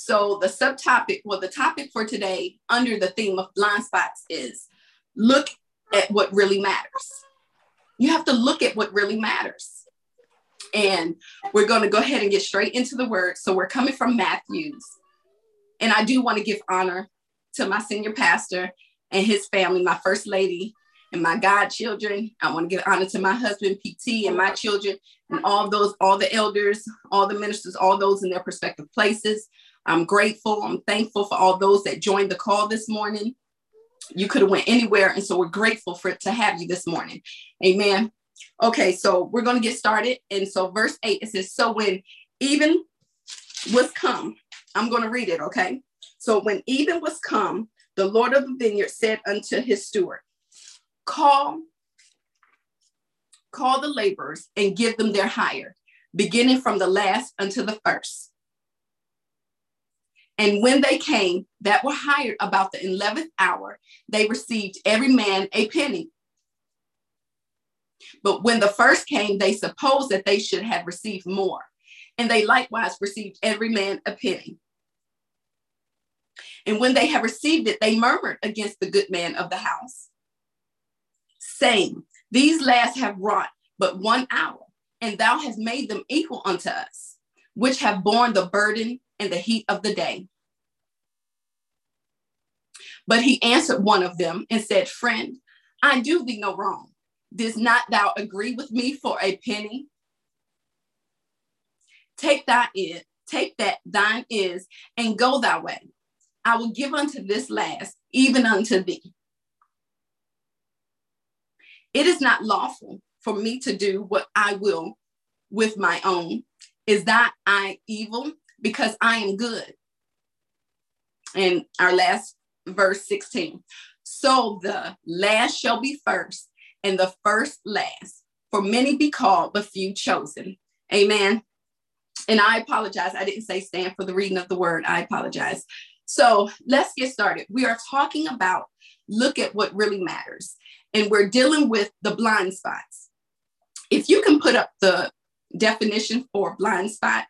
So the subtopic, well, the topic for today under the theme of blind spots is look at what really matters. You have to look at what really matters. And we're going to go ahead and get straight into the word. So we're coming from Matthew's. And I do want to give honor to my senior pastor and his family, my first lady, and my godchildren. I want to give honor to my husband, PT, and my children, and all those, all the elders, all the ministers, all those in their respective places. I'm grateful. I'm thankful for all those that joined the call this morning. You could have went anywhere, and so we're grateful for it to have you this morning. Amen. Okay, so we're going to get started. And so, verse eight it says, "So when even was come, I'm going to read it. Okay, so when even was come, the Lord of the vineyard said unto his steward, Call, call the laborers and give them their hire, beginning from the last unto the first. And when they came that were hired about the 11th hour, they received every man a penny. But when the first came, they supposed that they should have received more. And they likewise received every man a penny. And when they had received it, they murmured against the good man of the house, saying, These last have wrought but one hour, and thou hast made them equal unto us, which have borne the burden in the heat of the day. But he answered one of them and said, Friend, I do thee no wrong. Does not thou agree with me for a penny? Take that is, take that thine is, and go thy way. I will give unto this last, even unto thee. It is not lawful for me to do what I will with my own. Is that I evil? Because I am good. And our last verse 16. So the last shall be first, and the first last. For many be called, but few chosen. Amen. And I apologize. I didn't say stand for the reading of the word. I apologize. So let's get started. We are talking about look at what really matters. And we're dealing with the blind spots. If you can put up the definition for blind spot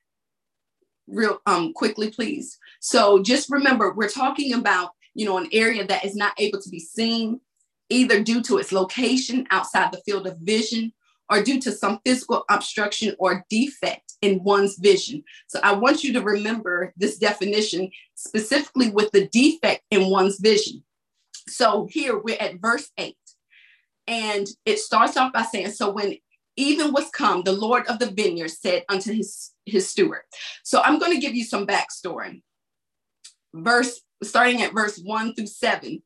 real um quickly please so just remember we're talking about you know an area that is not able to be seen either due to its location outside the field of vision or due to some physical obstruction or defect in one's vision. So I want you to remember this definition specifically with the defect in one's vision. So here we're at verse 8. And it starts off by saying, So when even was come, the Lord of the vineyard said unto his, his steward. So I'm going to give you some backstory. Verse starting at verse 1 through 7.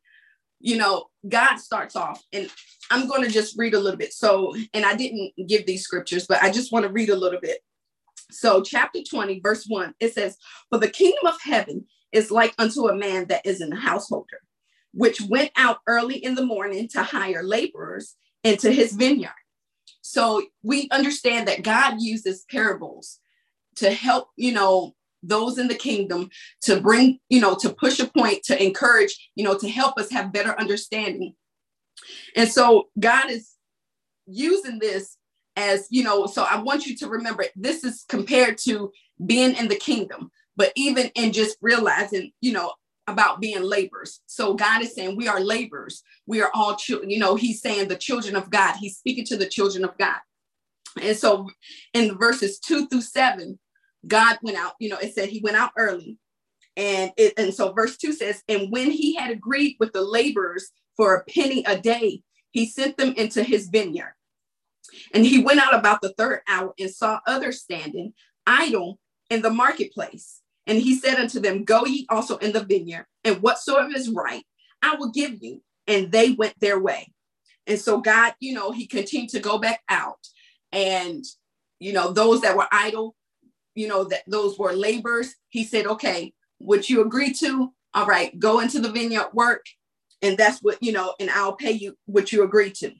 You know, God starts off, and I'm going to just read a little bit. So, and I didn't give these scriptures, but I just want to read a little bit. So, chapter 20, verse 1, it says, For the kingdom of heaven is like unto a man that is an householder, which went out early in the morning to hire laborers into his vineyard. So we understand that God uses parables to help, you know, those in the kingdom to bring, you know, to push a point, to encourage, you know, to help us have better understanding. And so God is using this as, you know, so I want you to remember this is compared to being in the kingdom, but even in just realizing, you know, about being laborers. So God is saying we are laborers. We are all children, you know, he's saying the children of God. He's speaking to the children of God. And so in verses two through seven, God went out, you know, it said he went out early. And it, and so verse 2 says, and when he had agreed with the laborers for a penny a day, he sent them into his vineyard. And he went out about the third hour and saw others standing idle in the marketplace. And he said unto them, Go ye also in the vineyard, and whatsoever is right, I will give you. And they went their way. And so God, you know, he continued to go back out. And, you know, those that were idle, you know, that those were laborers. He said, okay, would you agree to? All right, go into the vineyard work. And that's what, you know, and I'll pay you what you agree to.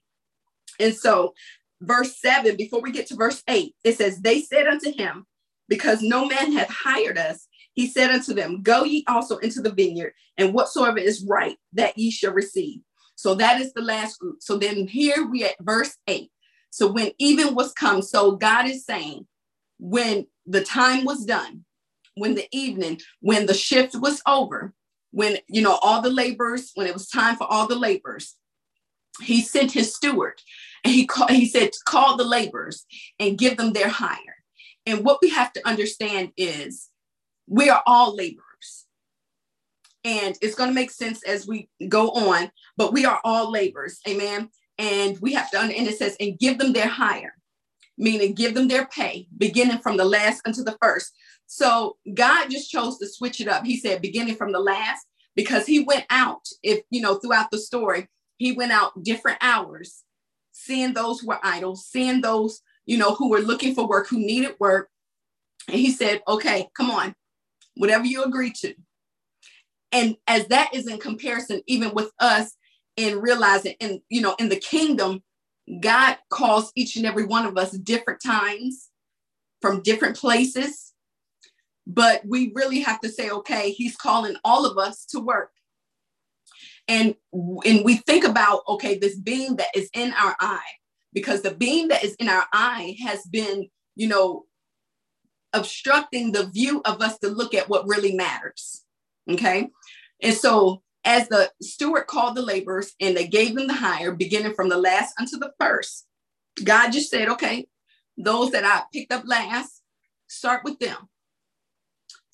And so, verse seven, before we get to verse eight, it says, They said unto him, Because no man hath hired us, he said unto them, Go ye also into the vineyard, and whatsoever is right, that ye shall receive. So that is the last group. So then here we at verse eight. So when even was come, so God is saying, when the time was done, when the evening, when the shift was over, when you know all the laborers, when it was time for all the laborers, he sent his steward and he called, he said, call the laborers and give them their hire. And what we have to understand is we are all laborers. And it's going to make sense as we go on, but we are all laborers. Amen. And we have to, and it says, and give them their hire, meaning give them their pay, beginning from the last unto the first. So God just chose to switch it up. He said, beginning from the last, because he went out, if you know, throughout the story, he went out different hours, seeing those who were idle, seeing those, you know, who were looking for work, who needed work. And he said, okay, come on, whatever you agree to. And as that is in comparison, even with us in realizing, in you know, in the kingdom, God calls each and every one of us different times from different places. But we really have to say, okay, he's calling all of us to work. And, and we think about, okay, this beam that is in our eye, because the beam that is in our eye has been, you know, obstructing the view of us to look at what really matters. Okay. And so as the steward called the laborers and they gave them the hire, beginning from the last unto the first, God just said, okay, those that I picked up last, start with them.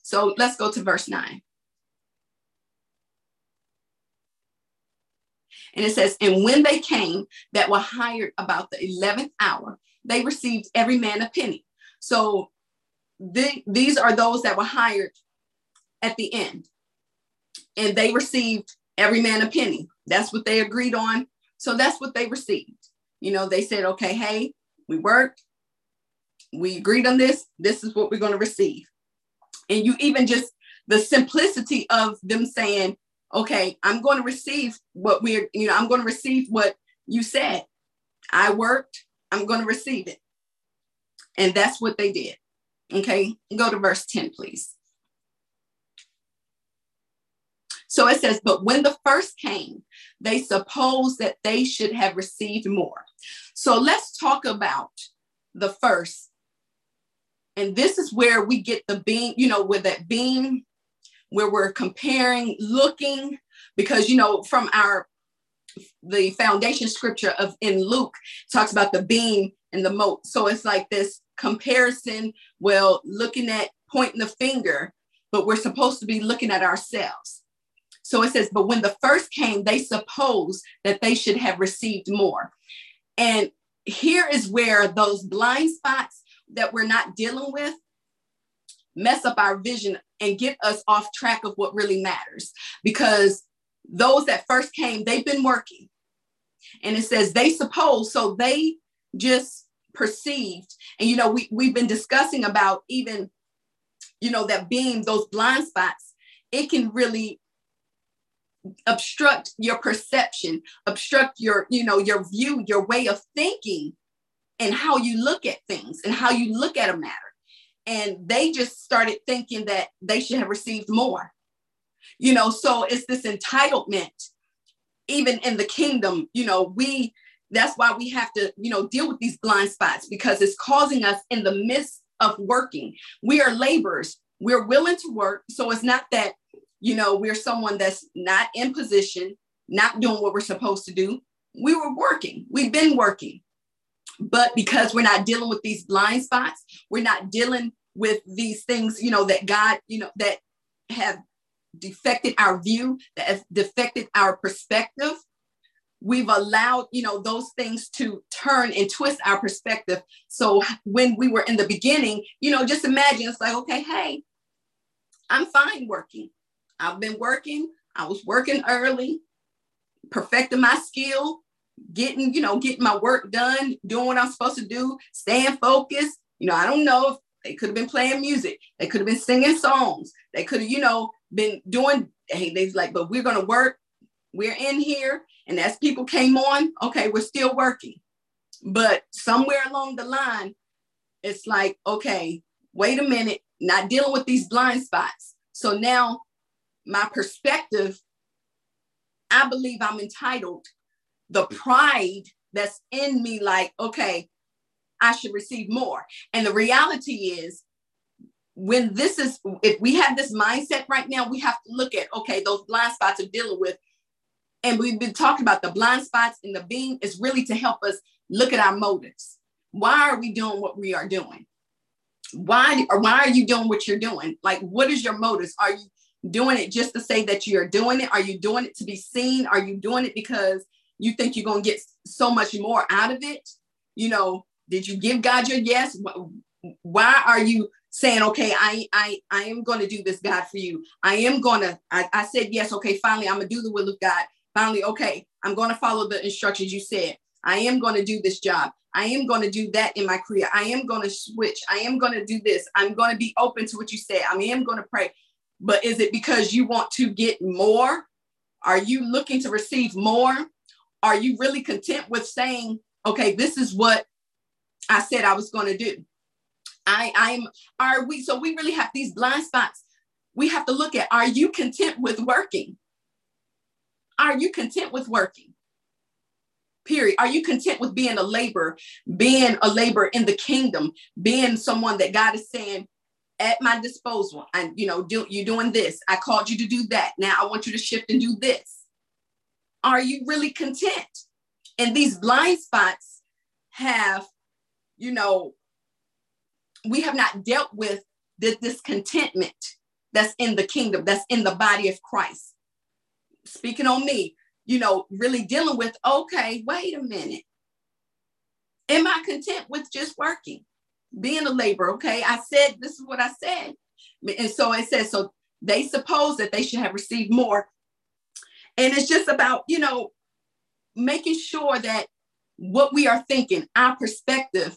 So let's go to verse 9. And it says, And when they came that were hired about the 11th hour, they received every man a penny. So the, these are those that were hired at the end. And they received every man a penny. That's what they agreed on. So that's what they received. You know, they said, okay, hey, we worked, we agreed on this, this is what we're going to receive. And you even just the simplicity of them saying, okay, I'm going to receive what we're, you know, I'm going to receive what you said. I worked, I'm going to receive it. And that's what they did. Okay, go to verse 10, please. So it says, But when the first came, they supposed that they should have received more. So let's talk about the first. And this is where we get the beam, you know, with that beam where we're comparing, looking, because you know, from our the foundation scripture of in Luke talks about the beam and the mote. So it's like this comparison, well, looking at pointing the finger, but we're supposed to be looking at ourselves. So it says, but when the first came, they supposed that they should have received more. And here is where those blind spots that we're not dealing with mess up our vision and get us off track of what really matters. Because those that first came, they've been working. And it says they suppose, so they just perceived. And you know, we, we've been discussing about even, you know, that being those blind spots, it can really obstruct your perception, obstruct your, you know, your view, your way of thinking and how you look at things and how you look at a matter. And they just started thinking that they should have received more. You know so it's this entitlement even in the kingdom you know we that's why we have to you know deal with these blind spots because it's causing us in the midst of working. We are laborers. We're willing to work. So it's not that you know we're someone that's not in position not doing what we're supposed to do we were working we've been working but because we're not dealing with these blind spots we're not dealing with these things, you know, that God, you know, that have defected our view, that have defected our perspective. We've allowed, you know, those things to turn and twist our perspective. So when we were in the beginning, you know, just imagine it's like, okay, hey, I'm fine working. I've been working. I was working early, perfecting my skill, getting, you know, getting my work done, doing what I'm supposed to do, staying focused. You know, I don't know if they could have been playing music. They could have been singing songs. They could have, you know, been doing, hey, they's like, but we're going to work. We're in here. And as people came on, okay, we're still working. But somewhere along the line, it's like, okay, wait a minute, not dealing with these blind spots. So now my perspective, I believe I'm entitled. The pride that's in me, like, okay, I should receive more. And the reality is, when this is if we have this mindset right now we have to look at okay those blind spots are dealing with. And we've been talking about the blind spots in the being is really to help us look at our motives. Why are we doing what we are doing? Why or why are you doing what you're doing? Like what is your motives? Are you doing it just to say that you're doing it are you doing it to be seen are you doing it because you think you're going to get so much more out of it you know did you give god your yes why are you saying, okay, I I I am going to do this, God, for you. I am going to, I, said yes, okay, finally, I'm gonna do the will of God. Finally, okay, I'm going to follow the instructions you said. I am going to do this job. I am going to do that in my career. I am going to switch. I am going to do this. I'm going to be open to what you said. I am going to pray. But is it because you want to get more? Are you looking to receive more? Are you really content with saying, okay, this is what I said I was going to do? I I'm are we so we really have these blind spots. We have to look at are you content with working? Are you content with working? Period. Are you content with being a laborer, being a laborer in the kingdom, being someone that God is saying at my disposal? And you know, do you doing this? I called you to do that. Now I want you to shift and do this. Are you really content? And these blind spots have, you know, we have not dealt with the discontentment that's in the kingdom, that's in the body of Christ. Speaking on me, you know, really dealing with, okay, wait a minute. Am I content with just working, being a laborer? Okay, I said, this is what I said. And so it says, so they suppose that they should have received more. And it's just about, you know, making sure that what we are thinking, our perspective,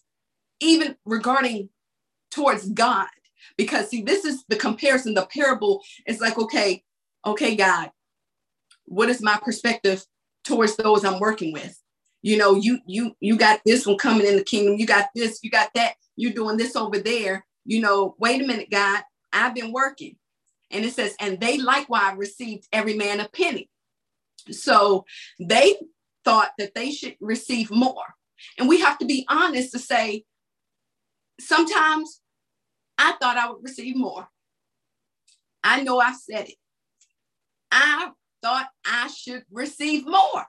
even regarding towards God. Because see, this is the comparison, the parable is like, okay, okay, God, what is my perspective towards those I'm working with? You know, you you you got this one coming in the kingdom, you got this, you got that, you're doing this over there. You know, wait a minute, God, I've been working. And it says, and they likewise received every man a penny. So they thought that they should receive more. And we have to be honest to say, sometimes I thought I would receive more. I know I said it. I thought I should receive more.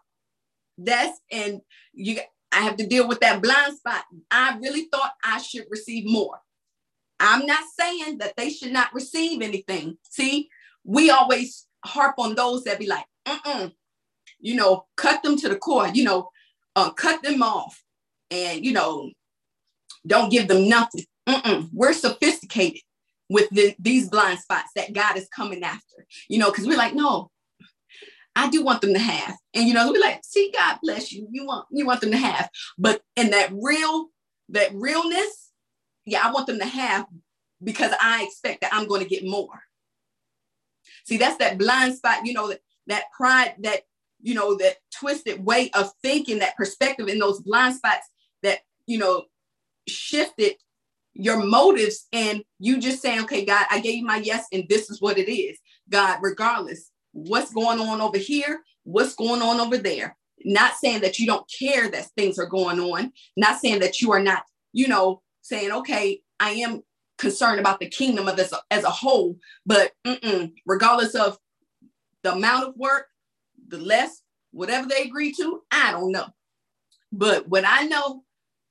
That's and you I have to deal with that blind spot. I really thought I should receive more. I'm not saying that they should not receive anything. See, we always harp on those that be like, mm you know, cut them to the core, you know, uh, cut them off and, you know, don't give them nothing. Mm-mm. We're sophisticated with the, these blind spots that God is coming after, you know, because we're like, no, I do want them to have. And you know, we're like, see, God bless you. You want you want them to have. But in that real, that realness, yeah, I want them to have because I expect that I'm going to get more. See, that's that blind spot, you know, that, that pride, that, you know, that twisted way of thinking, that perspective in those blind spots that, you know, shifted your motives and you just saying, okay, God, I gave you my yes, and this is what it is. God, regardless, what's going on over here, what's going on over there. Not saying that you don't care that things are going on, not saying that you are not, you know, saying, okay, I am concerned about the kingdom of this as a whole, but regardless of the amount of work, the less, whatever they agree to, I don't know. But what I know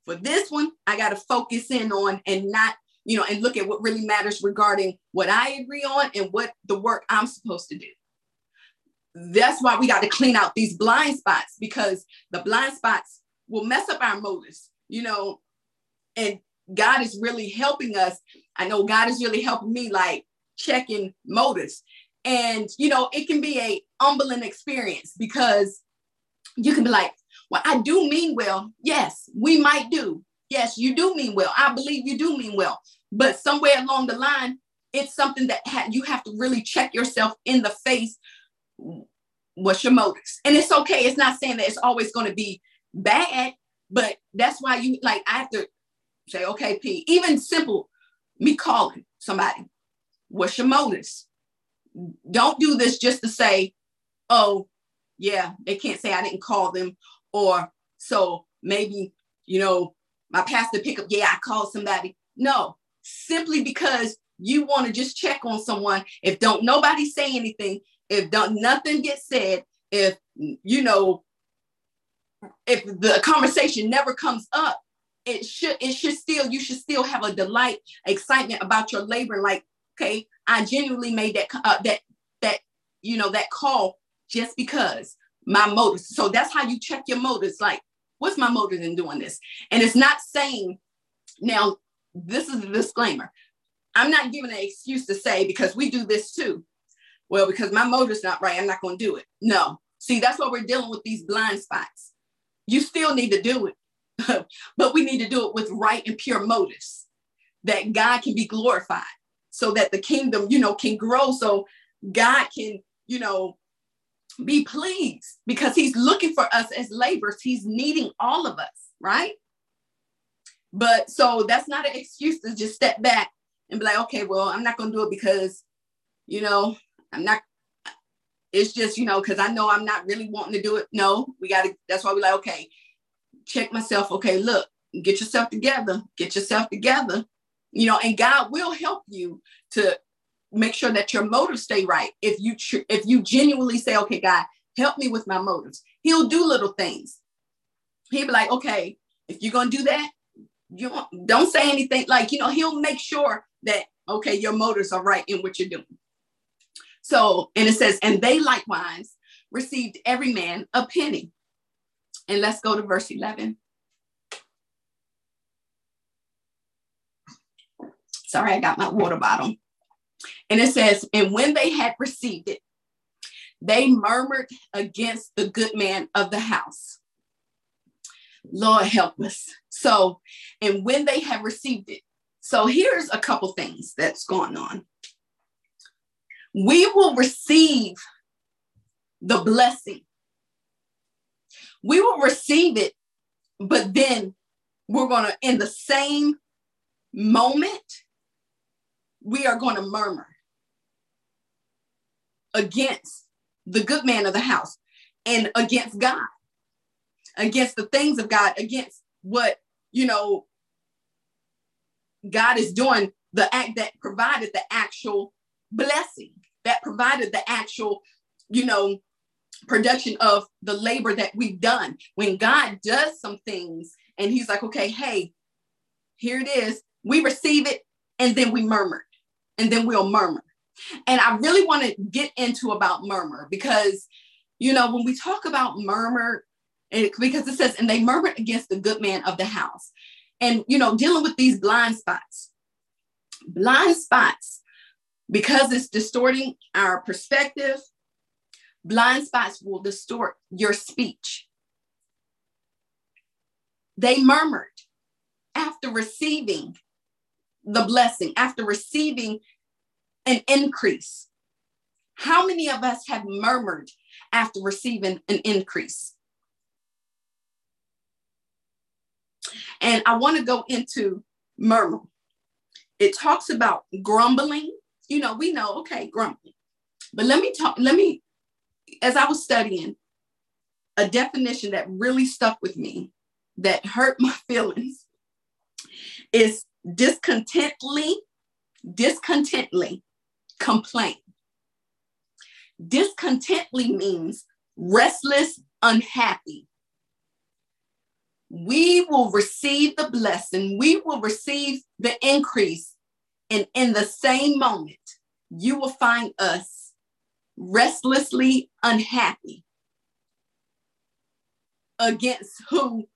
for this one, I got to focus in on and not, you know, and look at what really matters regarding what I agree on and what the work I'm supposed to do. That's why we got to clean out these blind spots because the blind spots will mess up our motives, you know, and God is really helping us. I know God is really helping me, like checking motives. And, you know, it can be a humbling experience because you can be like, well, I do mean well. Yes, we might do. Yes, you do mean well. I believe you do mean well. But somewhere along the line, it's something that ha- you have to really check yourself in the face. What's your motives? And it's okay. It's not saying that it's always going to be bad, but that's why you like, I have to say, okay, P, even simple, me calling somebody, what's your motives? Don't do this just to say, oh, yeah, they can't say I didn't call them or so maybe, you know, my pastor pick up, yeah, I called somebody. No, simply because you want to just check on someone, if don't nobody say anything, if don't nothing gets said, if you know, if the conversation never comes up, it should it should still you should still have a delight, excitement about your labor. Like, okay, I genuinely made that uh, that that you know that call just because my motives. So that's how you check your motives. Like, what's my motive in doing this? And it's not saying now. This is a disclaimer. I'm not giving an excuse to say because we do this too. Well, because my motive's not right, I'm not going to do it. No. See, that's why we're dealing with these blind spots. You still need to do it, but we need to do it with right and pure motives that God can be glorified so that the kingdom, you know, can grow so God can, you know, be pleased because he's looking for us as laborers. He's needing all of us, right? But so that's not an excuse to just step back and be like, okay, well, I'm not going to do it because, you know, I'm not, it's just, you know, because I know I'm not really wanting to do it. No, we got to, that's why we like, okay, check myself. Okay, look, get yourself together, get yourself together, you know, and God will help you to make sure that your motives stay right. If you tr- if you genuinely say, okay, God, help me with my motives, He'll do little things. He'll be like, okay, if you're gonna do that, you don't say anything. Like you know, He'll make sure that okay, your motives are right in what you're doing. So, and it says, and they likewise received every man a penny. And let's go to verse 11. Sorry, I got my water bottle. And it says, And when they had received it, they murmured against the good man of the house. Lord help us. So, and when they have received it, so here's a couple things that's going on. We will receive the blessing. We will receive it, but then we're going to, in the same moment, we are going to murmur against the good man of the house and against God, against the things of God, against what, you know, God is doing, the act that provided the actual blessing, that provided the actual, you know, production of the labor that we've done. When God does some things and he's like, okay, hey, here it is, we receive it and then we murmur and then we'll murmur. And I really want to get into about murmur because, you know, when we talk about murmur, it, because it says, and they murmured against the good man of the house. And, you know, dealing with these blind spots. Blind spots, because it's distorting our perspective, blind spots will distort your speech. They murmured after receiving the blessing, after receiving an increase. How many of us have murmured after receiving an increase? And I want to go into murmur. It talks about grumbling. You know, we know, okay, grumbling. But let me talk, let me, as I was studying, a definition that really stuck with me, that hurt my feelings, is discontently, discontently complain. Discontently means restless, unhappy. We will receive the blessing, we will receive the increase, and in the same moment, you will find us restlessly unhappy against who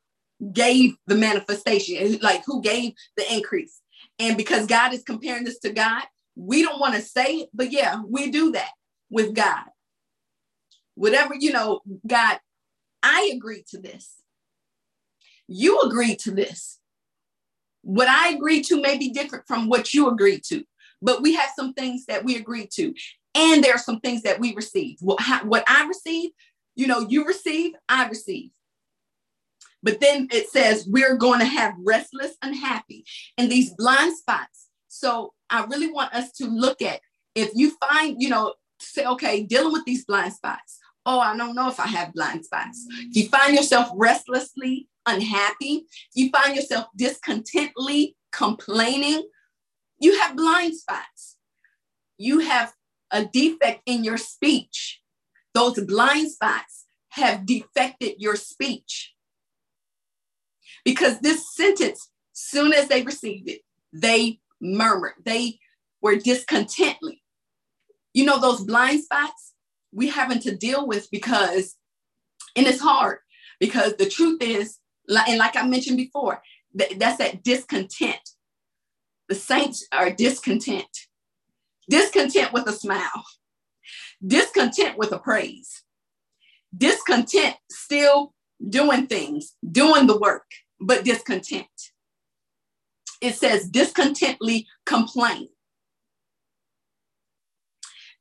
gave the manifestation, like who gave the increase. And because God is comparing this to God, we don't want to say it, but yeah, we do that with God. Whatever, you know, God, I agree to this. You agree to this. What I agree to may be different from what you agree to, but we have some things that we agree to. And there are some things that we receive. What, what I receive, you know, you receive, I receive. But then it says we're going to have restless, unhappy, and these blind spots. So I really want us to look at if you find, you know, say, okay, dealing with these blind spots. Oh, I don't know if I have blind spots. If you find yourself restlessly unhappy, you find yourself discontently complaining, You have blind spots. You have a defect in your speech. Those blind spots have defected your speech. Because this sentence, soon as they received it, they murmured. They were discontently. You know, those blind spots we having to deal with because, and it's hard because the truth is, and like I mentioned before, that's that discontent. The saints are discontent, discontent with a smile, discontent with a praise, discontent still doing things, doing the work, but discontent. It says discontently complain.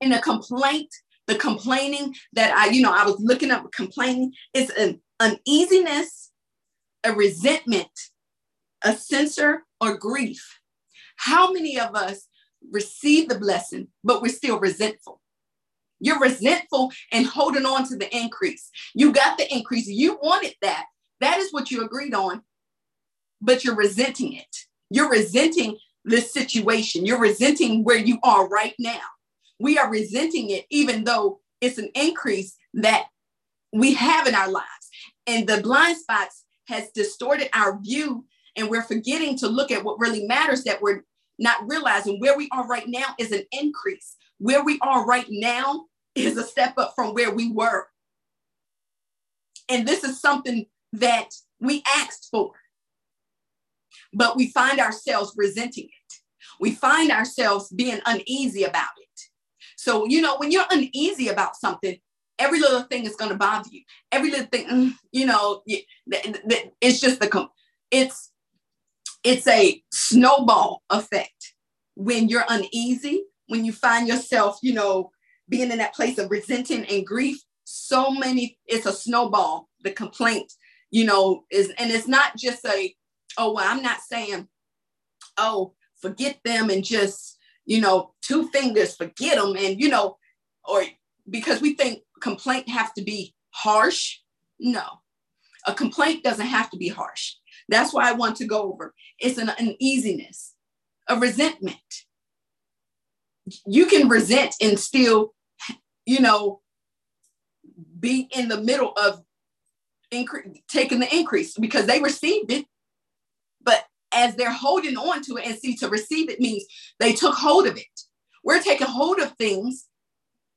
In a complaint, the complaining that I, you know, I was looking up complaining is an uneasiness, a resentment, a censor, or grief. How many of us receive the blessing, but we're still resentful? You're resentful and holding on to the increase. You got the increase. You wanted that. That is what you agreed on, but you're resenting it. You're resenting this situation. You're resenting where you are right now. We are resenting it, even though it's an increase that we have in our lives. And the blind spots has distorted our view, and we're forgetting to look at what really matters that we're not realizing where we are right now is an increase. Where we are right now is a step up from where we were. And this is something that we asked for, but we find ourselves resenting it. We find ourselves being uneasy about it. So, you know, when you're uneasy about something, every little thing is going to bother you. Every little thing, mm, you know, it's just the, it's, it's a snowball effect. When you're uneasy, when you find yourself, you know, being in that place of resenting and grief, so many, it's a snowball. The complaint, you know, is, and it's not just a, oh, well, I'm not saying, oh, forget them and just, you know, two fingers, forget them. And, you know, or because we think complaint have to be harsh. No, a complaint doesn't have to be harsh. That's why I want to go over. It's an uneasiness, a resentment. You can resent and still, you know, be in the middle of incre- taking the increase because they received it. But as they're holding on to it and see to receive it means they took hold of it. We're taking hold of things,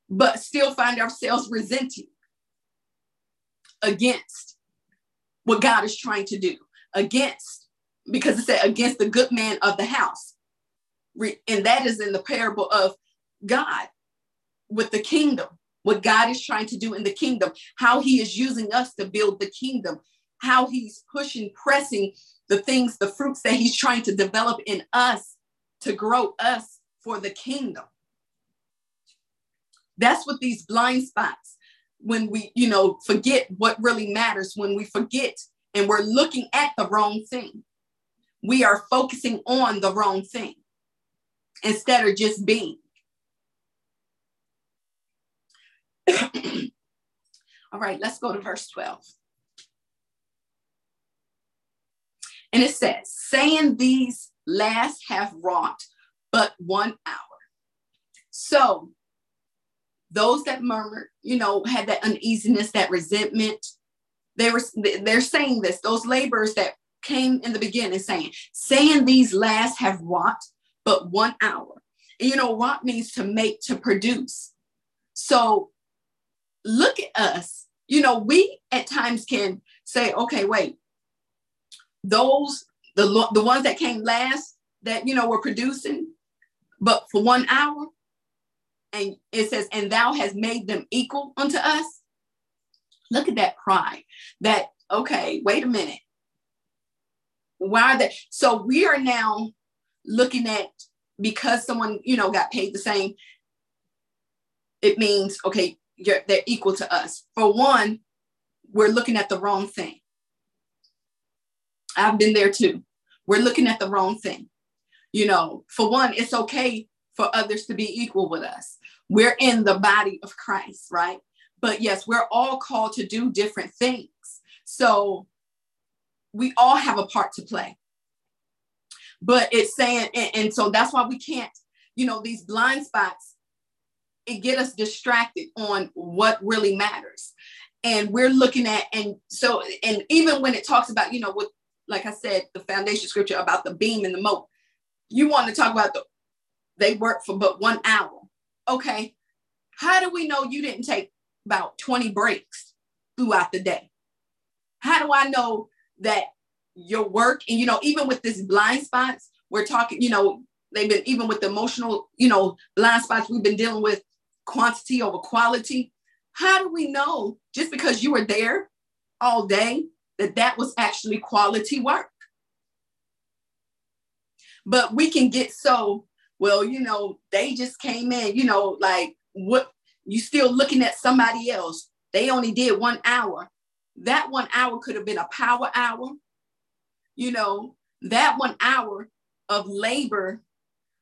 but still find ourselves resenting against what God is trying to do, against, because it said against the good man of the house. And that is in the parable of God with the kingdom, what God is trying to do in the kingdom, how he is using us to build the kingdom, how he's pushing, pressing the things, the fruits that he's trying to develop in us to grow us for the kingdom. That's what these blind spots, when we, you know, forget what really matters, when we forget and we're looking at the wrong thing. We are focusing on the wrong thing instead of just being. All right, let's go to verse 12. And it says, saying these last have wrought but one hour. So those that murmured, you know, had that uneasiness, that resentment, they were they're saying this, those laborers that came in the beginning saying, saying these last have wrought but one hour. And, you know, wrought means to make, to produce. So look at us. You know, we at times can say, okay, wait, those the the ones that came last that you know were producing but for one hour and it says and thou has made them equal unto us look at that pride that okay wait a minute why are they so we are now looking at because someone you know got paid the same it means okay they're equal to us for one we're looking at the wrong thing I've been there too. We're looking at the wrong thing. You know, for one, it's okay for others to be equal with us. We're in the body of Christ, right? But yes, we're all called to do different things. So we all have a part to play. but it's saying, and, and so that's why we can't, you know, these blind spots, it get us distracted on what really matters. And we're looking at, and so, and even when it talks about, you know, with, like I said, the foundation scripture about the beam and the mote, you want to talk about the, they work for but one hour. Okay. How do we know you didn't take about 20 breaks throughout the day? How do I know that your work and you know even with this blind spots we're talking you know they've been even with the emotional you know blind spots we've been dealing with quantity over quality how do we know just because you were there all day that that was actually quality work but we can get so well you know they just came in you know like what you still looking at somebody else they only did one hour that one hour could have been a power hour you know, that one hour of labor,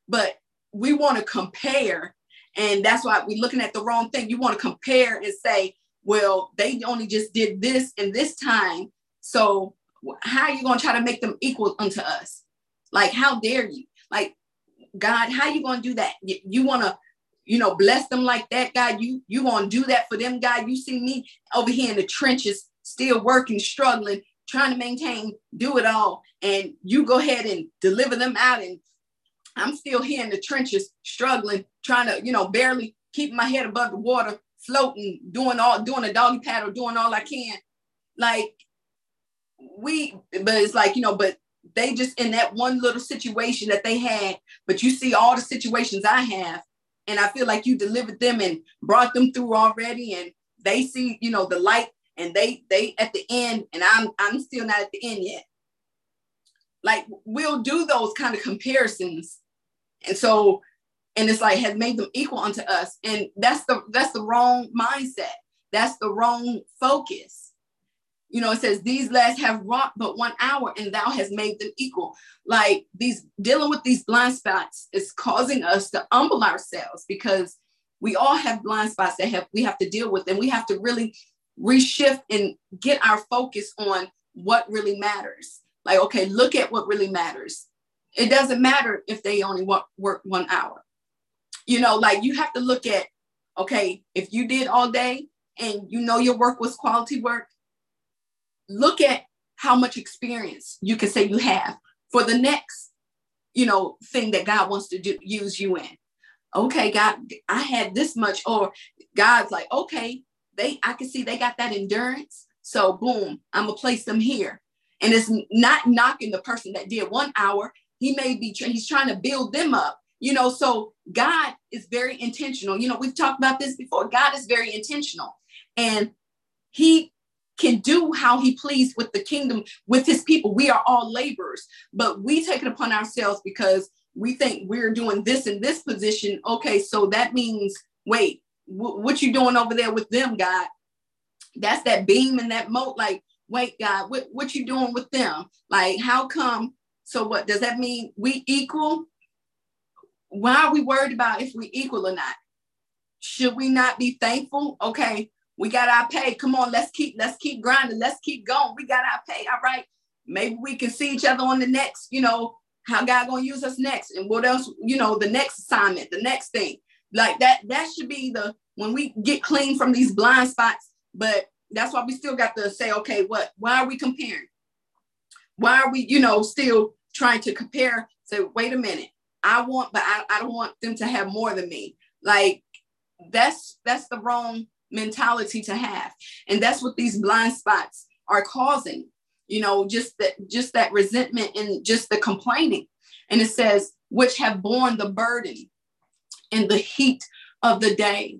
but we want to compare. And that's why we're looking at the wrong thing. You want to compare and say, well, they only just did this in this time. So how are you going to try to make them equal unto us? Like, how dare you? Like, God, how you to do that? You, you want to, you know, bless them like that, God. You you to do that for them, God. You see me over here in the trenches, still working, struggling, trying to maintain, do it all, and you go ahead and deliver them out. And I'm still here in the trenches, struggling, trying to, you know, barely keep my head above the water, floating, doing all, doing a doggy paddle, doing all I can. Like we, but it's like, you know, but they just in that one little situation that they had, but you see all the situations I have, and I feel like you delivered them and brought them through already, and they see, you know, the light and they they at the end and i'm i'm still not at the end yet. Like we'll do those kind of comparisons and so and it's like has made them equal unto us and that's the that's the wrong mindset. That's the wrong focus you know it says these last have wrought but one hour and thou has made them equal like these dealing with these blind spots is causing us to humble ourselves because we all have blind spots that have we have to deal with and we have to really reshift and get our focus on what really matters. Like, okay, look at what really matters. It doesn't matter if they only work, work one hour. You know, like you have to look at, okay, if you did all day and you know your work was quality work, look at how much experience you can say you have for the next, you know, thing that God wants to do, use you in. Okay, God, I had this much, or God's like, okay, they I can see they got that endurance. So boom, I'm gonna place them here. And it's not knocking the person that did one hour. He may be he's trying to build them up, you know. So God is very intentional. You know, we've talked about this before. God is very intentional, and He can do how He pleased with the kingdom with His people. We are all laborers, but we take it upon ourselves because we think we're doing this in this position. Okay, so that means wait, what you doing over there with them, God? That's that beam and that mote. Like, wait, God, what, what you doing with them? Like, how come? So what does that mean? We equal? Why are we worried about if we equal or not? Should we not be thankful? Okay, we got our pay. Come on, let's keep let's keep grinding. Let's keep going. We got our pay. All right. Maybe we can see each other on the next, you know, how God gonna use us next and what else, you know, the next assignment, the next thing. Like that, that should be the when we get clean from these blind spots. But that's why we still got to say, okay, what why are we comparing? Why are we, you know, still trying to compare? Say, wait a minute, I want, but I, I don't want them to have more than me. Like that's that's the wrong mentality to have. And that's what these blind spots are causing, you know, just that just that resentment and just the complaining. And it says, which have borne the burden in the heat of the day.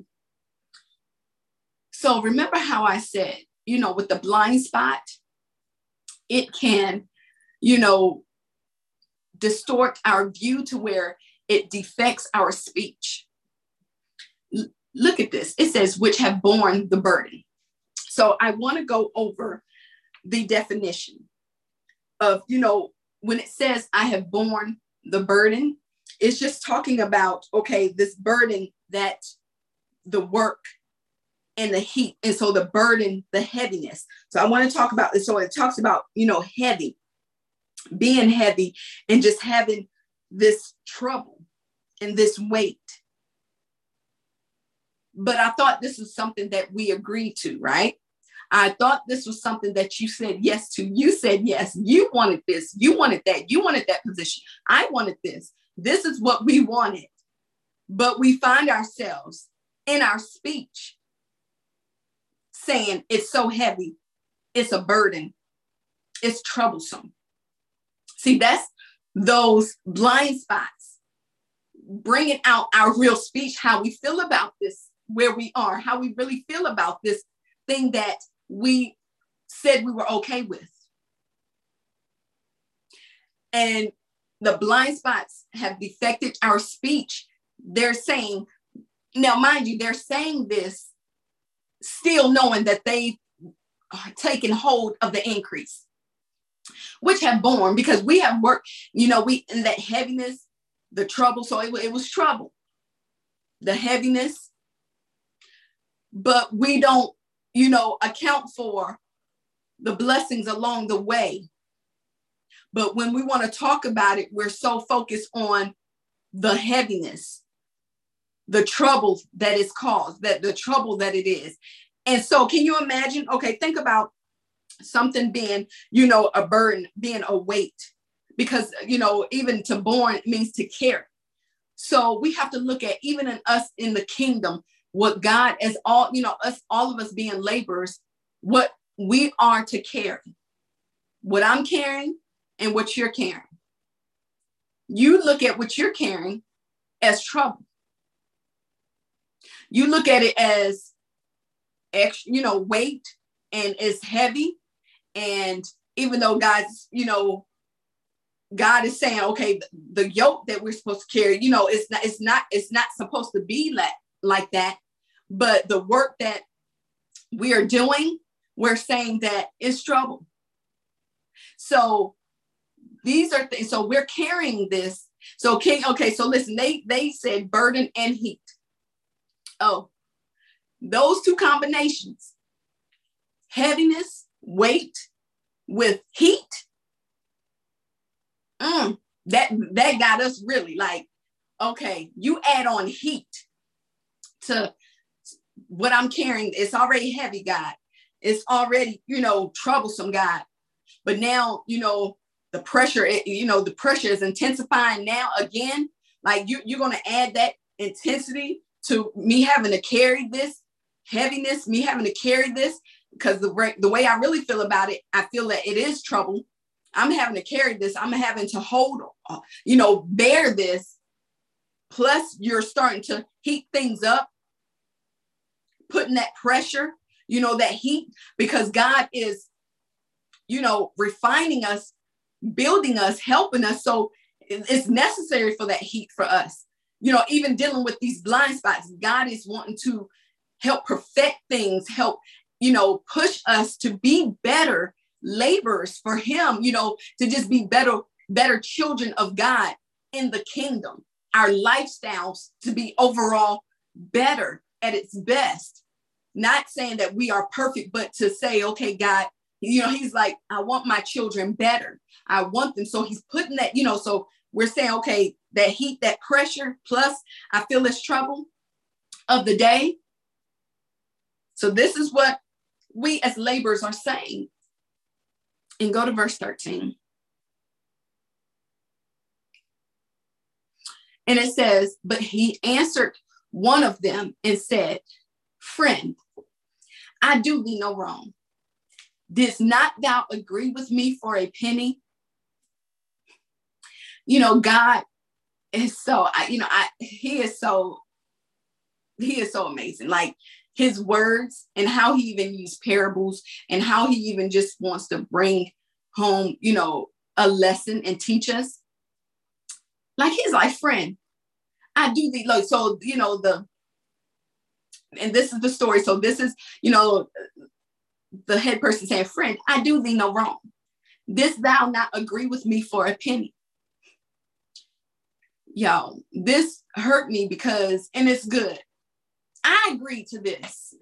So remember how I said, you know, with the blind spot, it can, you know, distort our view to where it defects our speech. Look at this. It says, which have borne the burden. So I want to go over the definition of, you know, when it says, I have borne the burden, it's just talking about, okay, this burden that the work and the heat. And so the burden, the heaviness. So I want to talk about this. So it talks about, you know, heavy. being heavy and just having this trouble and this weight. But I thought this was something that we agreed to, right? I thought this was something that you said yes to. You said yes. You wanted this. You wanted that. You wanted that position. I wanted this. This is what we wanted. But we find ourselves in our speech saying it's so heavy, it's a burden, it's troublesome. See, that's those blind spots, bringing out our real speech, how we feel about this, where we are, how we really feel about this thing that we said we were okay with. And the blind spots have defected our speech. They're saying, now, mind you, they're saying this still knowing that they are taking hold of the increase, which have borne because we have worked, you know, we in that heaviness, the trouble. So it, it was trouble, the heaviness, but we don't, you know, account for the blessings along the way. But when we want to talk about it, we're so focused on the heaviness the trouble that is caused, that the trouble that it is. And so, can you imagine? Okay, think about something being, you know, a burden, being a weight, because, you know, even to born means to carry. So, we have to look at even in us in the kingdom, what God, as all, you know, us, all of us being laborers, what we are to carry, what I'm carrying and what you're carrying. You look at what you're carrying as trouble you look at it as extra, you know, weight and it's heavy. And even though God's, you know, God is saying, okay, the, the yoke that we're supposed to carry, you know, it's not, it's not, it's not supposed to be like, like that. But the work that we are doing, we're saying that it's trouble. So these are things. So we're carrying this. So King, okay, so listen, they they said burden and heat. Oh, those two combinations heaviness, weight with heat. Mm, that that got us really like, okay, you add on heat to what I'm carrying. It's already heavy, God. It's already, you know, troublesome, God. But now, you know, the pressure, you know, the pressure is intensifying now again. Like you, you're gonna add that intensity to me having to carry this heaviness, me having to carry this, because the, the way I really feel about it, I feel that it is trouble. I'm having to carry this. I'm having to hold, uh, you know, bear this. Plus, you're starting to heat things up, putting that pressure, you know, that heat, because God is, you know, refining us, building us, helping us. So it's necessary for that heat for us you know, even dealing with these blind spots, God is wanting to help perfect things, help, you know, push us to be better laborers for Him, you know, to just be better, better children of God in the kingdom. Our lifestyles to be overall better at its best. Not saying that we are perfect, but to say, okay, God, you know, He's like, I want my children better. I want them. So He's putting that, you know, so we're saying, okay, that heat, that pressure, plus I feel this trouble of the day. So this is what we as laborers are saying. And go to verse 13. And it says, But he answered one of them and said, Friend, I do thee no wrong. Didst not thou agree with me for a penny? you know, God is so, I, you know, I, he is so, he is so amazing. Like his words and how he even used parables and how he even just wants to bring home, you know, a lesson and teach us. Like he's like, friend, I do the like, so, you know, the, and this is the story. So this is, you know, the head person saying, friend, I do thee no wrong. This thou not agree with me for a penny y'all, this hurt me because, and it's good. I agreed to this.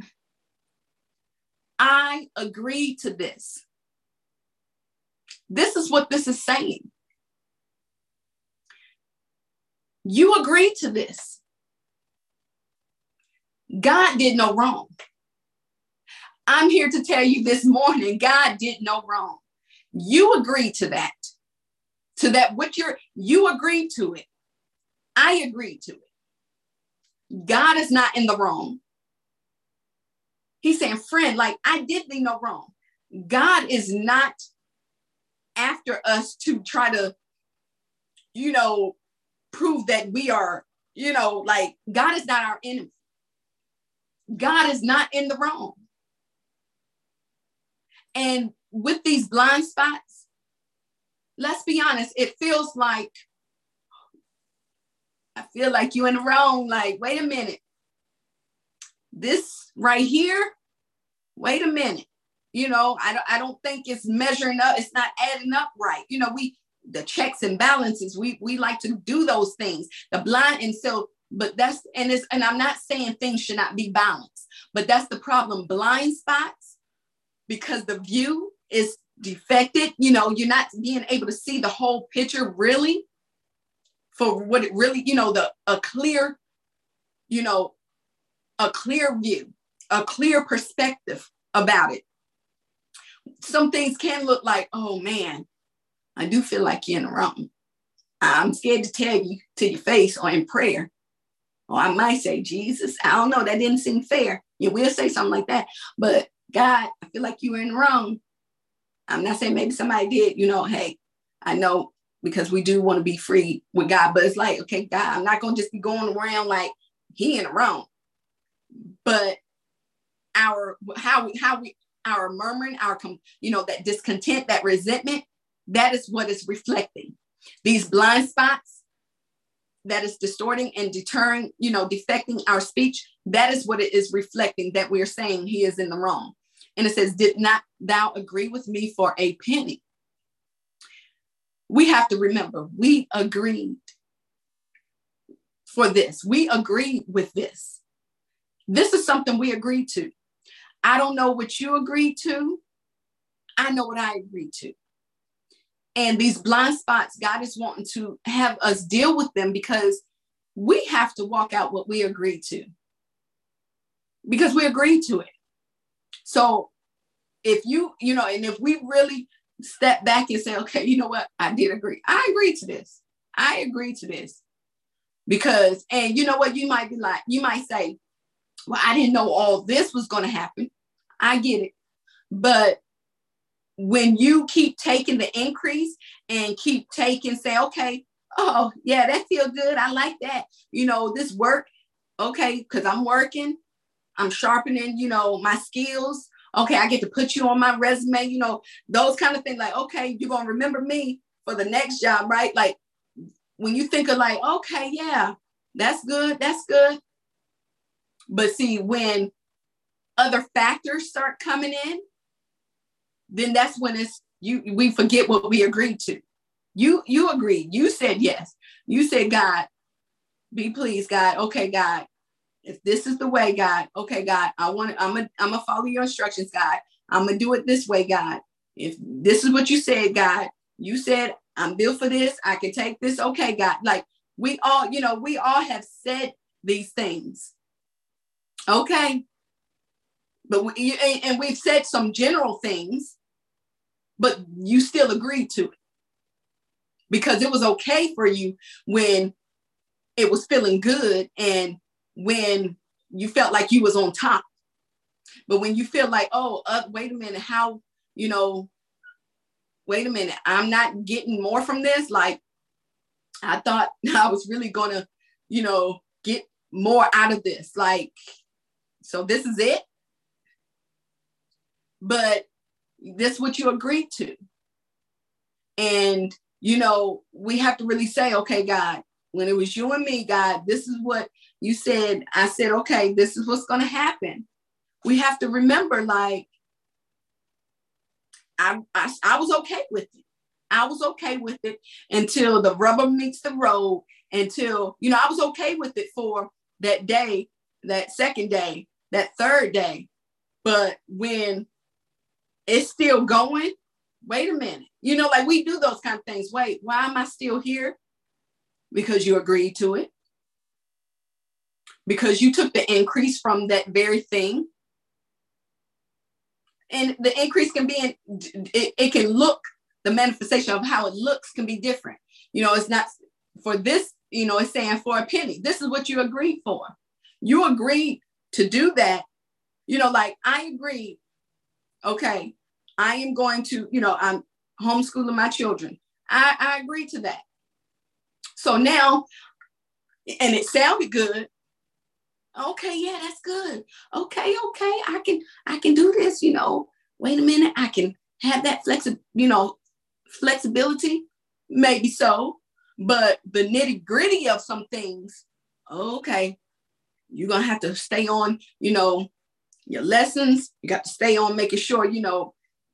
I agreed to this. This is what this is saying. You agreed to this. God did no wrong. I'm here to tell you this morning God did no wrong. You agreed to that. To that what you're you agreed to it. I agreed to it. God is not in the wrong. He's saying, friend, like I did thee no wrong. God is not after us to try to, you know, prove that we are, you know, like God is not our enemy. God is not in the wrong. And with these blind spots, let's be honest, it feels like I feel like you in the wrong. Like, wait a minute. This right here, wait a minute. You know, I don't, I don't think it's measuring up. It's not adding up right. You know, we the checks and balances. We we like to do those things. The blind and so, but that's and it's and I'm not saying things should not be balanced, but that's the problem. Blind spots because the view is defected. You know, you're not being able to see the whole picture really for what it really, you know, the a clear, you know, a clear view, a clear perspective about it. Some things can look like, oh man, I do feel like you're in the wrong. I'm scared to tell you to your face or in prayer. Or I might say, Jesus, I don't know, that didn't seem fair. You will say something like that. But God, I feel like you were in the wrong. I'm not saying maybe somebody did, you know, hey, I know because we do want to be free with God, but it's like, okay, God, I'm not gonna just be going around like he in the wrong. But our how we how we our murmuring, our you know, that discontent, that resentment, that is what is reflecting. These blind spots that is distorting and deterring, you know, defecting our speech, that is what it is reflecting that we're saying he is in the wrong. And it says, Did not thou agree with me for a penny? We have to remember, we agreed for this. We agreed with this. This is something we agreed to. I don't know what you agreed to. I know what I agreed to. And these blind spots, God is wanting to have us deal with them because we have to walk out what we agreed to. Because we agreed to it. So if you, you know, and if we really step back and say, okay, you know what? I did agree. I agree to this. I agree to this. Because, and you know what? You might be like, you might say, well, I didn't know all this was going to happen. I get it. But when you keep taking the increase and keep taking, say, okay, oh, yeah, that feels good. I like that. You know, this work, okay, because I'm working, I'm sharpening, you know, my skills. Okay, I get to put you on my resume, you know, those kind of things. Like, okay, you're gonna remember me for the next job, right? Like when you think of like, okay, yeah, that's good, that's good. But see, when other factors start coming in, then that's when it's you we forget what we agreed to. You you agreed. You said yes. You said, God, be pleased, God. Okay, God, if this is the way, God, okay, God, I want I'm gonna, I'm gonna follow your instructions, God. I'm gonna do it this way, God. If this is what you said, God, you said I'm built for this. I can take this. Okay, God. Like we all, you know, we all have said these things. Okay. But we, and we've said some general things, but you still agreed to it because it was okay for you when it was feeling good and when you felt like you was on top. But when you feel like, oh, uh, wait a minute, how, you know, wait a minute, I'm not getting more from this. Like, I thought I was really gonna, you know, get more out of this. Like, so this is it. But this what you agreed to. And, you know, we have to really say, okay, God, when it was you and me, God, this is what you said, I said, okay, this is what's going to happen. We have to remember, like, I, I, I was okay with it. I was okay with it until the rubber meets the road, until, you know, I was okay with it for that day, that second day, that third day. But when it's still going, wait a minute, You know, like we do those kind of things. Wait, why am I still here? Because you agreed to it. Because you took the increase from that very thing. And the increase can be in, it, it can look, the manifestation of how it looks can be different. You know, it's not for this, you know, it's saying for a penny. This is what you agreed for. You agreed to do that. You know, like I agreed, okay, I am going to, you know, I'm homeschooling my children. I, I agree to that. So now, and it sounded good. Okay, yeah, that's good. Okay, okay, I can I can do this, you know. Wait a minute, I can have that flexi, you know, flexibility. Maybe so, but the nitty gritty of some things, okay, you're gonna have to stay on, you know, your lessons. You got to stay on making sure, you know,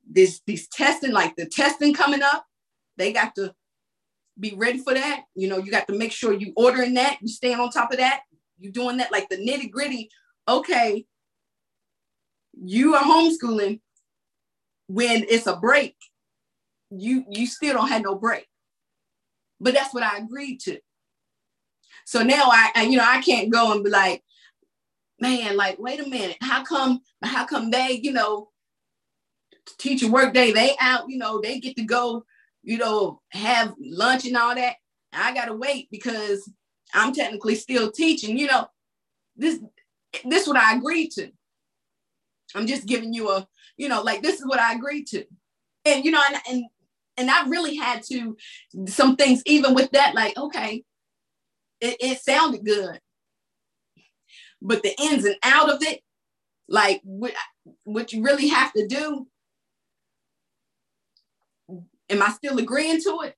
this these testing, like the testing coming up, they got to be ready for that. You know, you got to make sure you ordering that, you staying on top of that, you doing that, like the nitty gritty. Okay, you are homeschooling when it's a break. You you still don't have no break, but that's what I agreed to. So now I, I you know I can't go and be like, man, like wait a minute, how come how come they you know teacher work day, they out, you know, they get to go, you know, have lunch and all that. I gotta wait because I'm technically still teaching, you know. This this is what I agreed to. I'm just giving you a, you know, like this is what I agreed to. And you know, and and and I really had to some things, even with that, like, okay, it, it sounded good. But the ins and out of it, like what, what you really have to do Am I still agreeing to it?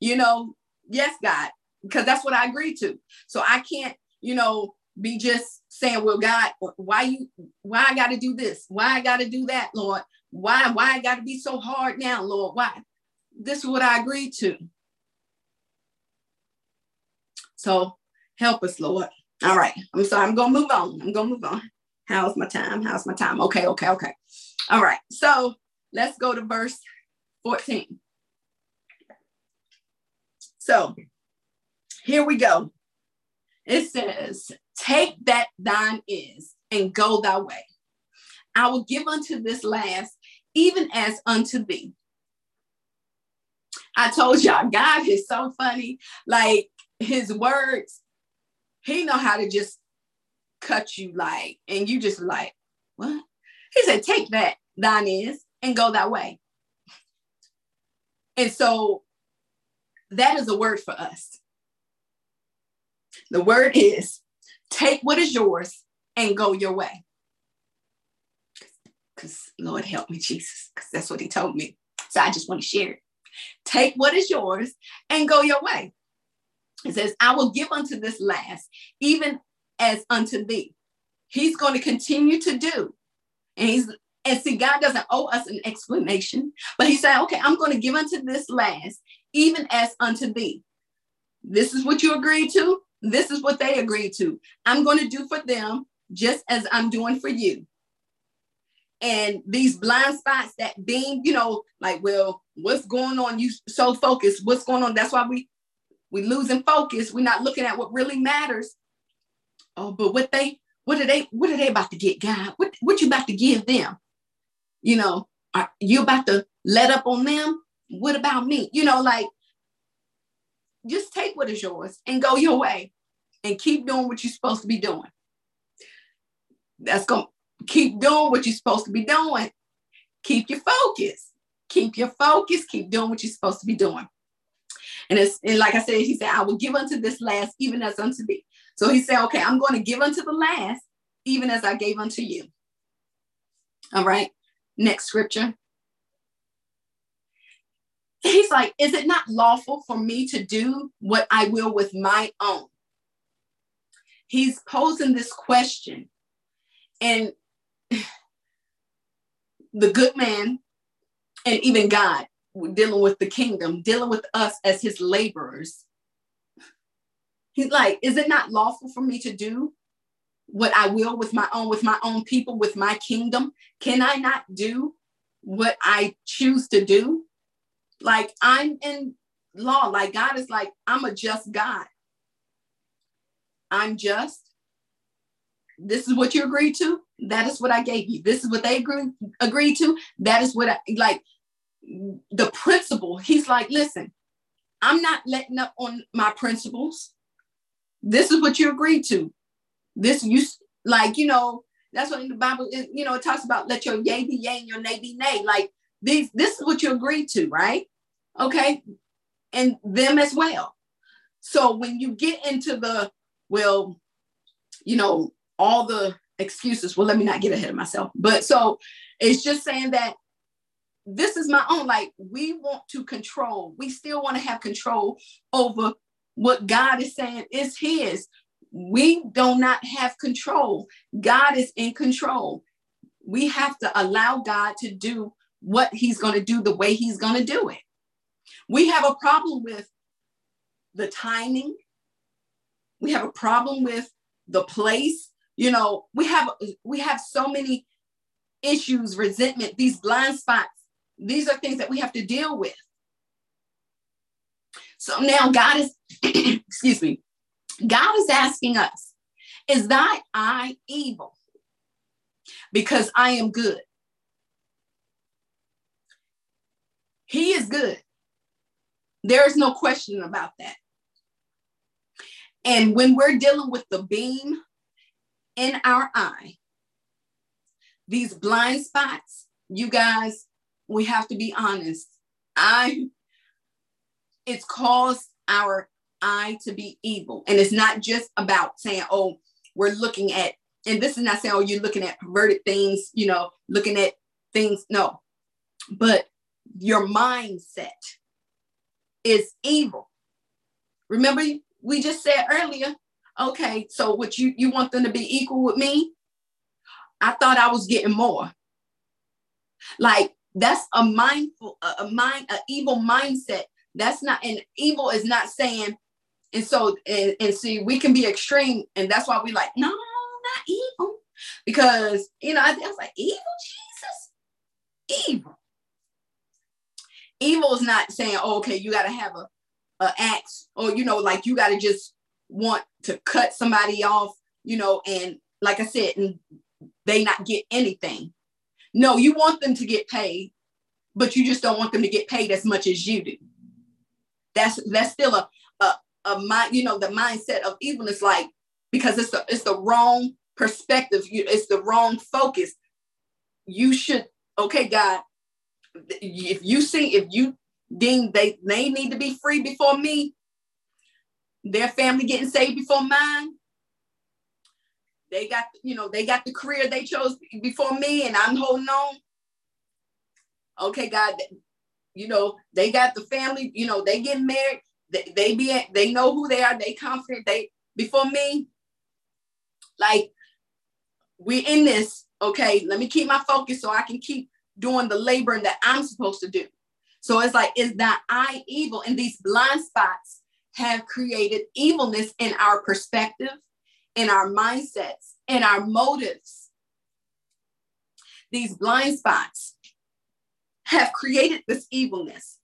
You know, yes, God, because that's what I agreed to. So I can't, you know, be just saying, well, God, why you, why I got to do this? Why I got to do that, Lord? Why, why I got to be so hard now, Lord? Why? This is what I agreed to. So help us, Lord. All right. I'm sorry. I'm going to move on. I'm going to move on. How's my time? How's my time? Okay. Okay. Okay. All right. So let's go to verse 14. So here we go. It says, Take that thine is and go thy way. I will give unto this last, even as unto thee. I told y'all, God is so funny. Like his words, he know how to just cut you like, and you just like, what? He said, take that thine is and go that way. And so that is a word for us. The word is take what is yours and go your way. Because Lord help me, Jesus, because that's what he told me. So I just want to share it. Take what is yours and go your way. It says, I will give unto this last, even as unto thee. He's going to continue to do. And he's and see, God doesn't owe us an explanation, but He said, okay, I'm going to give unto this last, even as unto thee. This is what you agreed to. This is what they agreed to. I'm going to do for them just as I'm doing for you. And these blind spots that being, you know, like, well, what's going on? You so focused. What's going on? That's why we we losing focus. We're not looking at what really matters. Oh, but what they what are they what are they about to get, God? What what you about to give them? you know, are you about to let up on them? What about me? You know, like just take what is yours and go your way and keep doing what you're supposed to be doing. That's going to keep doing what you're supposed to be doing. Keep your focus. Keep your focus. Keep doing what you're supposed to be doing. And it's and like I said, he said, I will give unto this last, even as unto thee. So he said, Okay, I'm going to give unto the last, even as I gave unto you. All right. Next scripture. He's like, Is it not lawful for me to do what I will with my own? He's posing this question. And the good man and even God dealing with the kingdom, dealing with us as his laborers. He's like, Is it not lawful for me to do what I will with my own, with my own people, with my kingdom? Can I not do what I choose to do? Like I'm in law. Like God is like, I'm a just God. I'm just. This is what you agreed to. That is what I gave you. This is what they agreed agreed to. That is what I like. The principle. He's like, listen, I'm not letting up on my principles. This is what you agreed to. This you like, you know, that's what in the Bible, you know, it talks about let your yay be yay and your nay be nay. Like these, this is what you agreed to, right? Okay. And them as well. So when you get into the, well, you know, all the excuses, well, let me not get ahead of myself. But so it's just saying that this is my own, like we want to control, we still want to have control over what God is saying is his. We do not have control. God is in control. We have to allow God to do what he's going to do the way he's going to do it. We have a problem with the timing. We have a problem with the place. You know, we have we have so many issues, resentment, these blind spots. These are things that we have to deal with. So now God is, excuse me, God is asking us, is thy eye evil? Because I am good. He is good. There is no question about that. And when we're dealing with the beam in our eye, these blind spots, you guys, we have to be honest. I it's caused our eye to be evil. And it's not just about saying, oh, we're looking at, and this is not saying, oh, you're looking at perverted things, you know, looking at things. No, but your mindset is evil. Remember, we just said earlier, okay, so what you you want them to be equal with me? I thought I was getting more. Like that's a mindful, a, a mind, an evil mindset that's not, and evil is not saying, and so, and, and see, we can be extreme, and that's why we like, no, not evil. Because, you know, I, I was like, evil, Jesus? Evil. Evil is not saying, oh, okay, you got to have a, a axe, or, you know, like you got to just want to cut somebody off, you know, and like I said, and they not get anything. No, you want them to get paid, but you just don't want them to get paid as much as you do. That's that's still a a, a mind, you know, the mindset of evilness, like because it's the it's the wrong perspective, you, it's the wrong focus. You should, okay, God, if you see, if you deem they they need to be free before me, their family getting saved before mine. They got, you know, they got the career they chose before me, and I'm holding on. Okay, God, you know, they got the family, you know, they get married, they, they be they know who they are, they confident, they before me, like we in this, okay, let me keep my focus so I can keep doing the labor that I'm supposed to do. So it's like, is that eye evil? And these blind spots have created evilness in our perspective, in our mindsets, in our motives. These blind spots have created this evilness.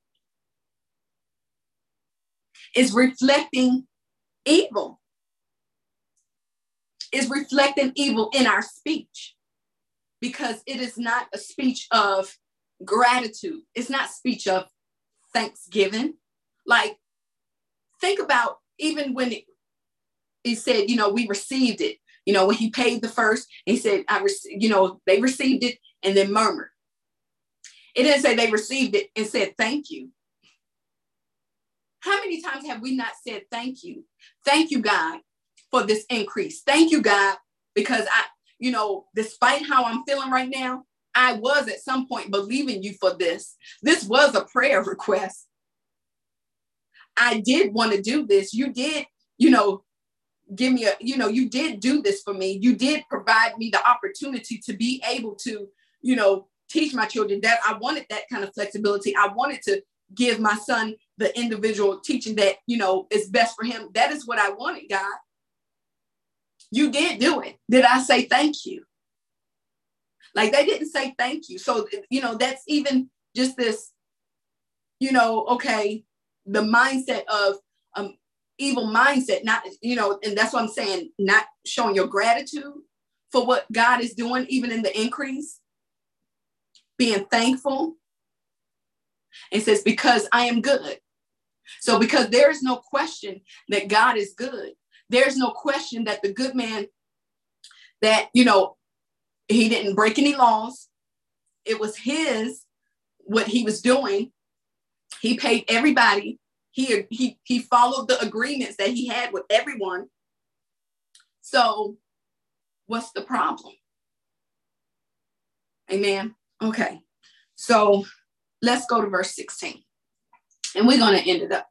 Is reflecting evil. Is reflecting evil in our speech because it is not a speech of gratitude. It's not speech of thanksgiving. Like think about even when it, he said you know we received it you know when he paid the first he said i you know they received it and then murmured it didn't say they received it and said thank you. How many times have we not said thank you? Thank you, God, for this increase. Thank you, God, because I, you know, despite how I'm feeling right now, I was at some point believing you for this. This was a prayer request. I did want to do this. You did, you know, give me a, you know, you did do this for me. You did provide me the opportunity to be able to, you know, teach my children that I wanted that kind of flexibility. I wanted to give my son the individual teaching that, you know, is best for him. That is what I wanted, God. You did do it. Did I say thank you? Like they didn't say thank you. So, you know, that's even just this you know, okay, the mindset of um evil mindset, not, you know, and that's what I'm saying, not showing your gratitude for what God is doing, even in the increase, being thankful. It says, because I am good. So, because there is no question that God is good, there's no question that the good man, that, you know, he didn't break any laws. It was his, what he was doing. He paid everybody. He, he, he followed the agreements that he had with everyone. So, what's the problem? Amen. Okay. So, let's go to verse 16 and we're going to end it up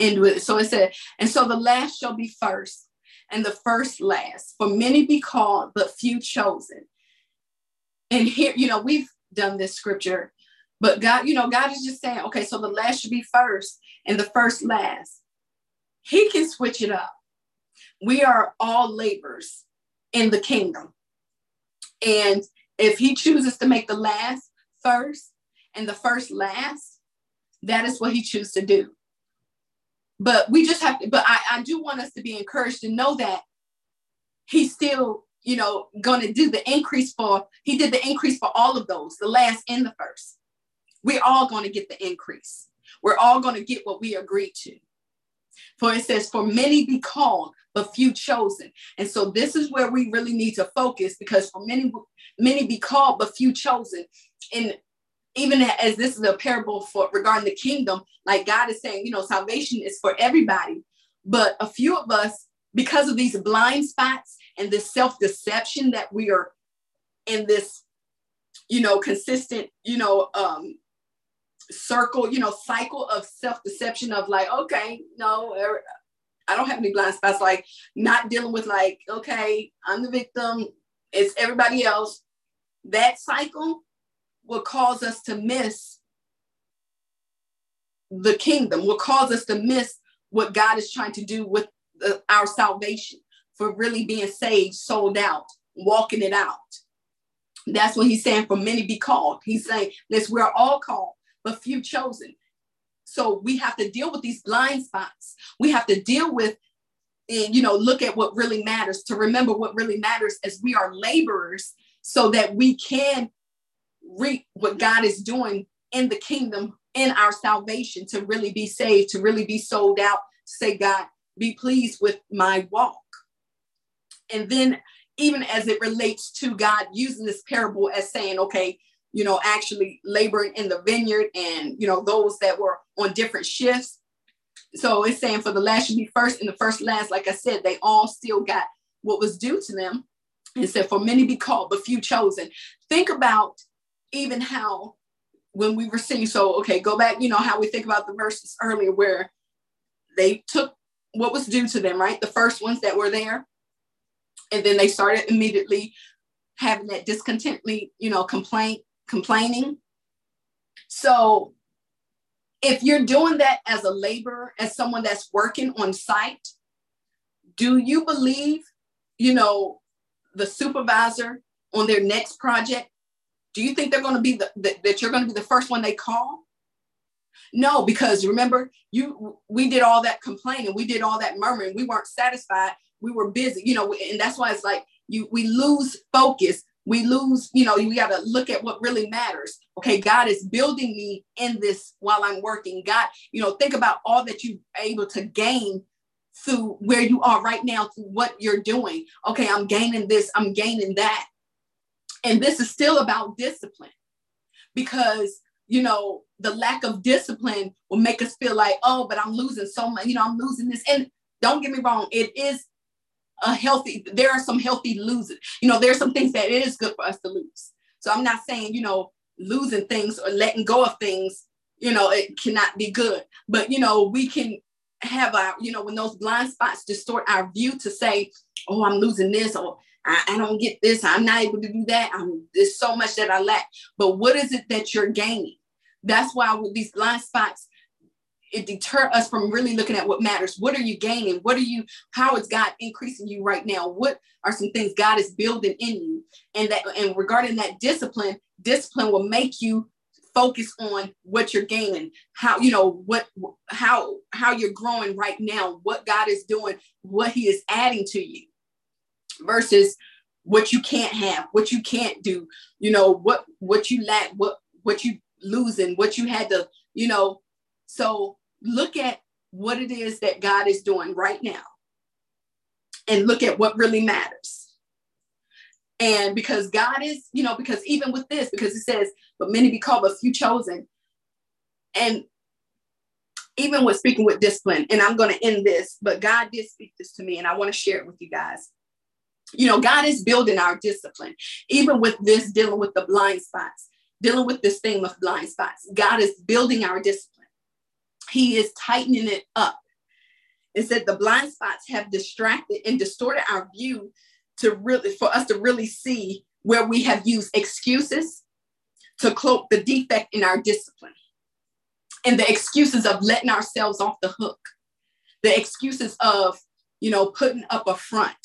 end with it. So it said, and so the last shall be first, and the first last. For many be called, but few chosen. And here, you know, we've done this scripture, but God, you know, God is just saying, okay, so the last should be first, and the first last. He can switch it up. We are all laborers in the kingdom. And if he chooses to make the last first and the first last, that is what he chooses to do. But we just have to, but I, I do want us to be encouraged to know that he's still, you know, to do the increase for, he did the increase for all of those, the last and the first. We're all going to get the increase. We're all going to get what we agreed to. For it says, For many be called, but few chosen. And so this is where we really need to focus because for many, many be called, but few chosen. And even as this is a parable for regarding the kingdom, like God is saying, you know, salvation is for everybody. But a few of us, because of these blind spots and this self-deception that we are in this, you know, consistent, you know, um, circle, you know, cycle of self-deception of like, okay, no, er, I don't have any blind spots, like not dealing with like, okay, I'm the victim, it's everybody else. That cycle will cause us to miss the kingdom, will cause us to miss what God is trying to do with the, our salvation for really being saved, sold out, walking it out. That's what he's saying for many be called. He's saying this we're all called, but few chosen. So we have to deal with these blind spots. We have to deal with and you know look at what really matters to remember what really matters as we are laborers so that we can reap what God is doing in the kingdom, in our salvation, to really be saved, to really be sold out, say, God, be pleased with my walk. And then, even as it relates to God using this parable as saying, okay, you know, actually laboring in the vineyard and, you know, those that were on different shifts. So it's saying for the last should be first and the first last, like I said, they all still got what was due to them. And said, for many be called, but few chosen. Think about even how when we were seeing, so okay, go back, you know, how we think about the verses earlier where they took what was due to them, right? The first ones that were there. And then they started immediately having that discontently, you know, complaint, complaining. So if you're doing that as a laborer, as someone that's working on site, do you believe, you know, the supervisor on their next project do you think they're going to be the, the, that you're going to be the first one they call? No, because remember, you we did all that complaining, we did all that murmuring, we weren't satisfied, we were busy, you know, and that's why it's like you we lose focus, we lose, you know, we got to look at what really matters. Okay, God is building me in this while I'm working. God, you know, think about all that you're able to gain through where you are right now, through what you're doing. Okay, I'm gaining this, I'm gaining that. And this is still about discipline because, you know, the lack of discipline will make us feel like, oh, but I'm losing so much, you know, I'm losing this. And don't get me wrong, it is a healthy, there are some healthy losers. You know, there's some things that it is good for us to lose. So I'm not saying, you know, losing things or letting go of things, you know, it cannot be good. But, you know, we can have our, you know, when those blind spots distort our view to say, oh, I'm losing this, or I, I don't get this. I'm not able to do that. I'm, there's so much that I lack. But what is it that you're gaining? That's why with these blind spots, it deter us from really looking at what matters. What are you gaining? What are you, how is God increasing you right now? What are some things God is building in you? And that, and regarding that discipline, discipline will make you focus on what you're gaining how you know what how how you're growing right now what god is doing what he is adding to you versus what you can't have what you can't do you know what what you lack what what you losing what you had to you know so look at what it is that god is doing right now and look at what really matters and because God is, you know, because even with this, because it says, but many be called, but few chosen. And even with speaking with discipline, and I'm going to end this, but God did speak this to me, and I want to share it with you guys. You know, God is building our discipline, even with this dealing with the blind spots, dealing with this thing of blind spots. God is building our discipline, He is tightening it up. It said the blind spots have distracted and distorted our view to really for us to really see where we have used excuses to cloak the defect in our discipline and the excuses of letting ourselves off the hook the excuses of you know putting up a front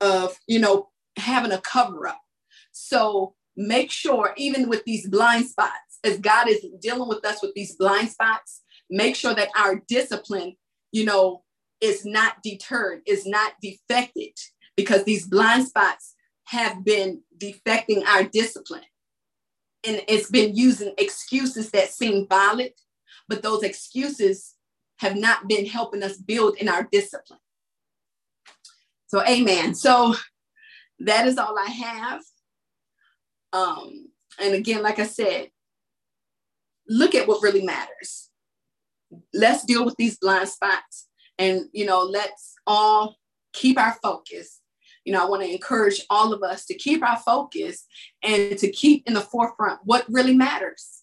of you know having a cover up so make sure even with these blind spots as god is dealing with us with these blind spots make sure that our discipline you know is not deterred is not defected because these blind spots have been defecting our discipline. And it's been using excuses that seem valid, but those excuses have not been helping us build in our discipline. So, amen. So, that is all I have. Um, and again, like I said, look at what really matters. Let's deal with these blind spots and, you know, let's all keep our focus you know, I want to encourage all of us to keep our focus and to keep in the forefront what really matters.